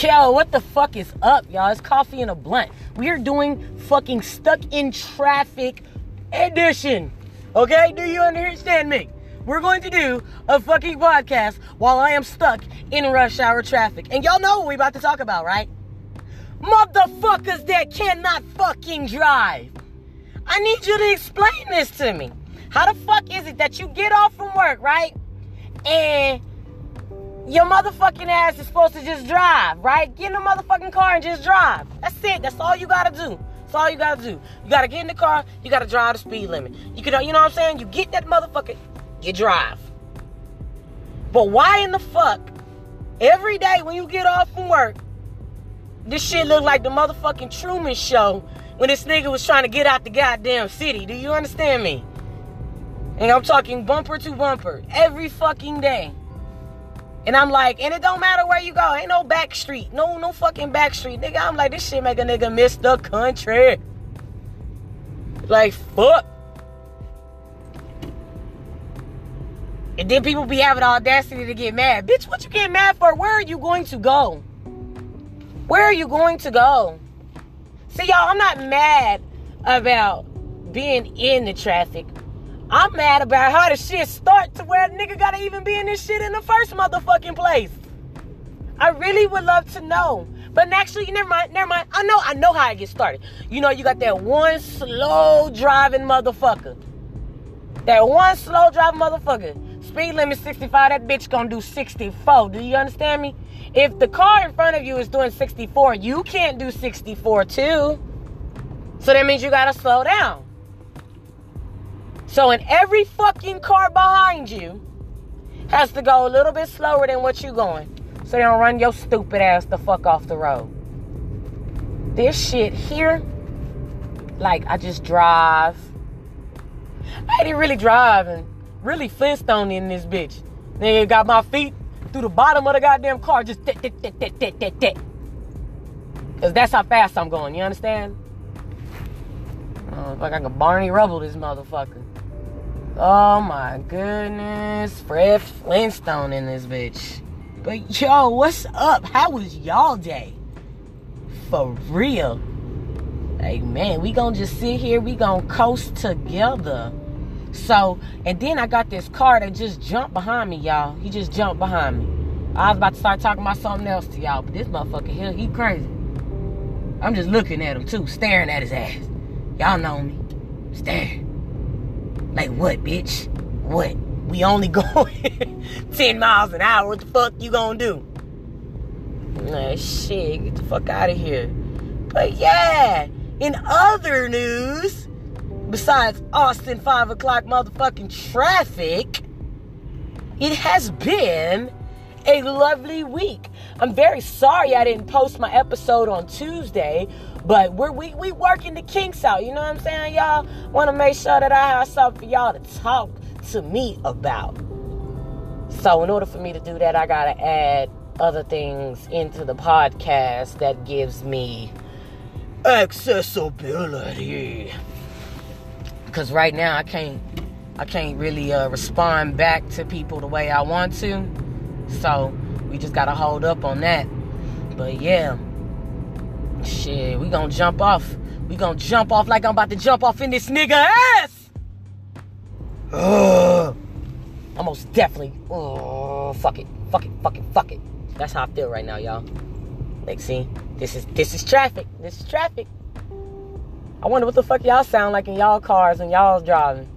Yo, what the fuck is up, y'all? It's coffee and a blunt. We are doing fucking stuck in traffic edition. Okay? Do you understand me? We're going to do a fucking podcast while I am stuck in rush hour traffic. And y'all know what we about to talk about, right? Motherfuckers that cannot fucking drive. I need you to explain this to me. How the fuck is it that you get off from work, right? And your motherfucking ass is supposed to just drive, right? Get in the motherfucking car and just drive. That's it. That's all you gotta do. That's all you gotta do. You gotta get in the car. You gotta drive the speed limit. You can, you know what I'm saying? You get that motherfucker. You drive. But why in the fuck? Every day when you get off from work, this shit look like the motherfucking Truman Show when this nigga was trying to get out the goddamn city. Do you understand me? And I'm talking bumper to bumper every fucking day. And I'm like, and it don't matter where you go. Ain't no back street. No, no fucking back street. Nigga, I'm like, this shit make a nigga miss the country. Like, fuck. And then people be having audacity to get mad. Bitch, what you getting mad for? Where are you going to go? Where are you going to go? See, y'all, I'm not mad about being in the traffic. I'm mad about how the shit start to where nigga gotta even be in this shit in the first motherfucking place. I really would love to know. But actually, never mind, never mind. I know, I know how it gets started. You know, you got that one slow driving motherfucker. That one slow driving motherfucker. Speed limit 65, that bitch gonna do 64. Do you understand me? If the car in front of you is doing 64, you can't do 64 too. So that means you gotta slow down. So in every fucking car behind you has to go a little bit slower than what you're going. So they don't run your stupid ass the fuck off the road. This shit here, like I just drive. I ain't really driving. Really Flintstone in this bitch. Nigga got my feet through the bottom of the goddamn car, just tit, tit, tit, tit, tit, tit. Cause that's how fast I'm going, you understand? Oh, like I can Barney Rubble this motherfucker. Oh my goodness. Fred Flintstone in this bitch. But yo, what's up? How was y'all day? For real. Hey man, we gonna just sit here, we gonna coast together. So, and then I got this car that just jumped behind me, y'all. He just jumped behind me. I was about to start talking about something else to y'all, but this motherfucker here, he crazy. I'm just looking at him too, staring at his ass. Y'all know me. Staring. Like what, bitch? What? We only going 10 miles an hour. What the fuck you gonna do? Nah, shit. Get the fuck out of here. But yeah, in other news, besides Austin 5 o'clock motherfucking traffic, it has been a lovely week. I'm very sorry I didn't post my episode on Tuesday, but we're we we working the kinks out. You know what I'm saying, y'all? Want to make sure that I have something for y'all to talk to me about. So in order for me to do that, I gotta add other things into the podcast that gives me accessibility. Because right now I can't I can't really uh, respond back to people the way I want to. So we just gotta hold up on that. But yeah. Shit, we gonna jump off. We gonna jump off like I'm about to jump off in this nigga ass. Ugh. I most definitely. Oh, fuck it, fuck it, fuck it, fuck it. That's how I feel right now, y'all. Like, see, this is this is traffic. This is traffic. I wonder what the fuck y'all sound like in y'all cars when y'all's driving.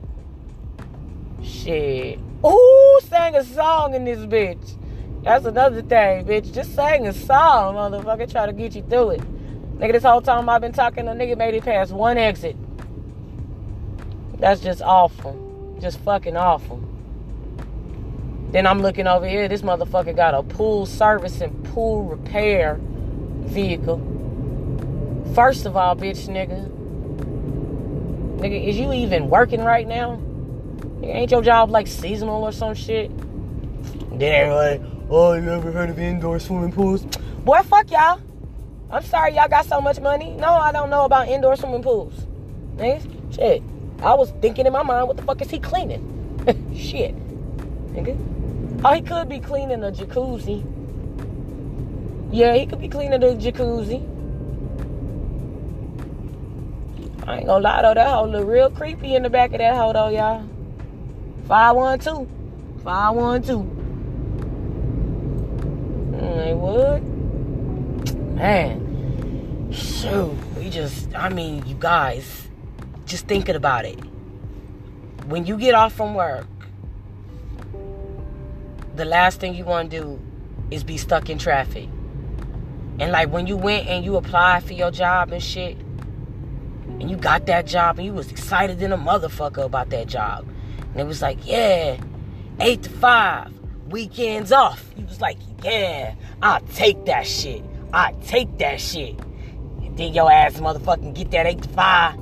Shit. Ooh, sang a song in this bitch. That's another thing, bitch. Just sang a song, motherfucker. Try to get you through it. Nigga, this whole time I've been talking, a nigga made it past one exit. That's just awful. Just fucking awful. Then I'm looking over here. This motherfucker got a pool service and pool repair vehicle. First of all, bitch, nigga. Nigga, is you even working right now? Nigga, ain't your job like seasonal or some shit? Then everybody, oh, you ever heard of indoor swimming pools? Boy, fuck y'all. I'm sorry y'all got so much money. No, I don't know about indoor swimming pools. Nigga, shit. I was thinking in my mind, what the fuck is he cleaning? shit. Nigga. Oh, he could be cleaning a jacuzzi. Yeah, he could be cleaning the jacuzzi. I ain't gonna lie though, that hoe look real creepy in the back of that hoe though, y'all. 512. 512. Mm, what? Man. Shoot. We just, I mean, you guys, just thinking about it. When you get off from work, the last thing you want to do is be stuck in traffic. And like when you went and you applied for your job and shit, and you got that job and you was excited in a motherfucker about that job. And it was like, yeah, eight to five, weekends off. You was like, yeah, I'll take that shit. I take that shit. And then your ass motherfucking get that eight to five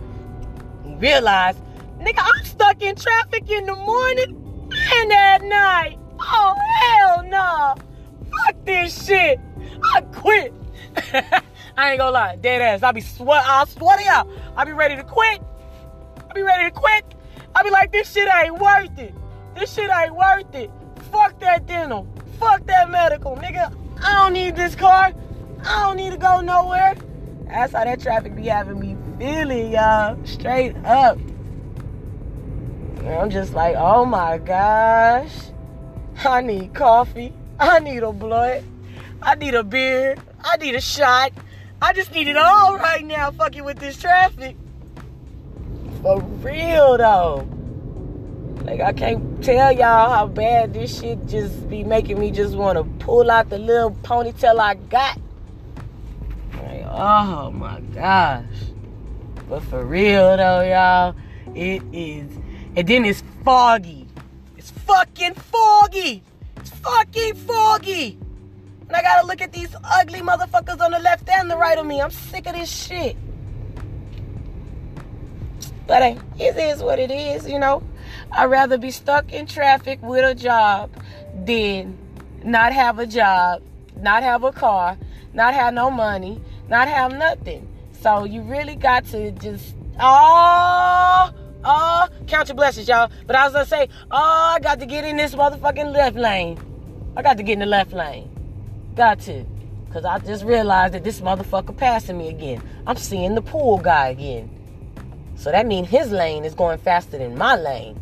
and realize, nigga, I'm stuck in traffic in the morning and at night. Oh hell no. Fuck this shit. I quit. I ain't gonna lie, dead ass. I be sweat. I'll sweat it out. I be ready to quit. I be ready to quit. I be like, this shit ain't worth it. This shit ain't worth it. Fuck that dental. Fuck that medical, nigga. I don't need this car. I don't need to go nowhere. That's how that traffic be having me feeling, y'all. Straight up. And I'm just like, oh my gosh. I need coffee. I need a blunt. I need a beer. I need a shot. I just need it all right now, fucking with this traffic. For real though. Like I can't tell y'all how bad this shit just be making me just want to pull out the little ponytail I got. Oh my gosh. But for real though, y'all, it is. And then it's foggy. It's fucking foggy. It's fucking foggy. And I gotta look at these ugly motherfuckers on the left and the right of me. I'm sick of this shit. But hey, it is what it is, you know. I'd rather be stuck in traffic with a job than not have a job, not have a car, not have no money, not have nothing. So you really got to just oh oh count your blessings, y'all. But I was gonna say, oh, I got to get in this motherfucking left lane. I got to get in the left lane. Got to. Cause I just realized that this motherfucker passing me again. I'm seeing the pool guy again. So that means his lane is going faster than my lane.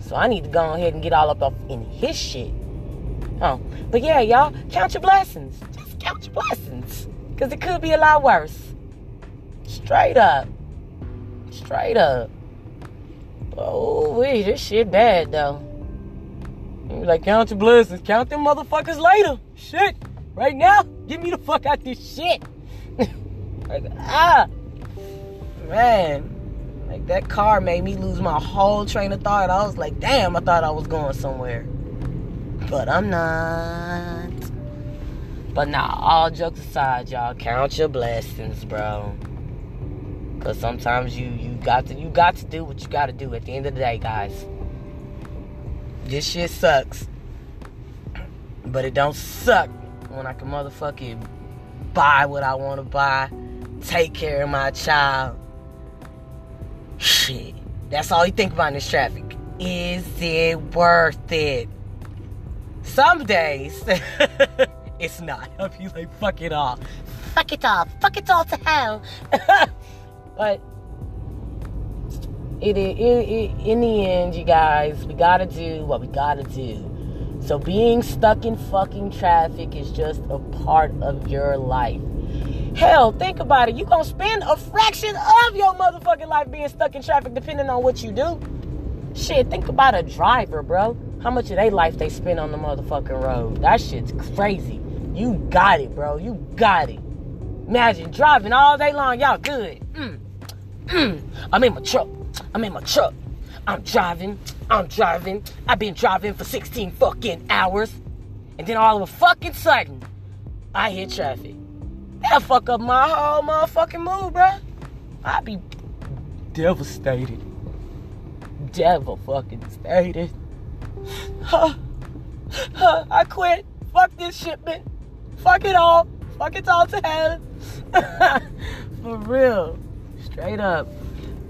So I need to go ahead and get all up in his shit. Oh, but yeah, y'all, count your blessings. Just count your blessings. Because it could be a lot worse. Straight up. Straight up. Oh, wait, this shit bad, though. You like, count your blessings. Count them motherfuckers later. Shit. Right now, get me the fuck out this shit. like, ah. Man. Like, that car made me lose my whole train of thought. I was like, damn, I thought I was going somewhere. But I'm not. But nah, all jokes aside, y'all, count your blessings, bro. Cause sometimes you you got to you got to do what you got to do at the end of the day, guys. This shit sucks. But it don't suck when I can motherfucking buy what I want to buy, take care of my child. Shit. That's all you think about in this traffic. Is it worth it? Some days it's not. I'll be like, fuck it all. Fuck it all. Fuck it all to hell. but it, it, it, in the end, you guys, we gotta do what we gotta do. So being stuck in fucking traffic is just a part of your life. Hell, think about it. You gonna spend a fraction of your motherfucking life being stuck in traffic depending on what you do. Shit, think about a driver, bro. How much of their life they spend on the motherfucking road. That shit's crazy. You got it, bro. You got it. Imagine driving all day long. Y'all good. Mm. Mm. I'm in my truck. I'm in my truck. I'm driving. I'm driving. I've been driving for 16 fucking hours. And then all of a fucking sudden, I hit traffic. That'll fuck up my whole motherfucking mood, bro. I'd be devastated. Devil fucking stated. Huh. Huh. I quit. Fuck this shipment. Fuck it all. Fuck it all to hell. For real. Straight up.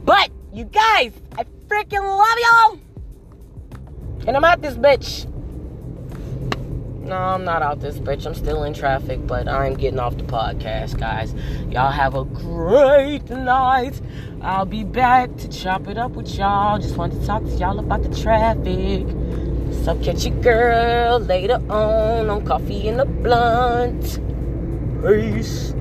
But, you guys, I freaking love y'all. And I'm out this bitch. No, I'm not out this bitch. I'm still in traffic, but I'm getting off the podcast, guys. Y'all have a great night. I'll be back to chop it up with y'all. Just wanted to talk to y'all about the traffic. So I'll catch you, girl, later on on Coffee and a Blunt. Peace.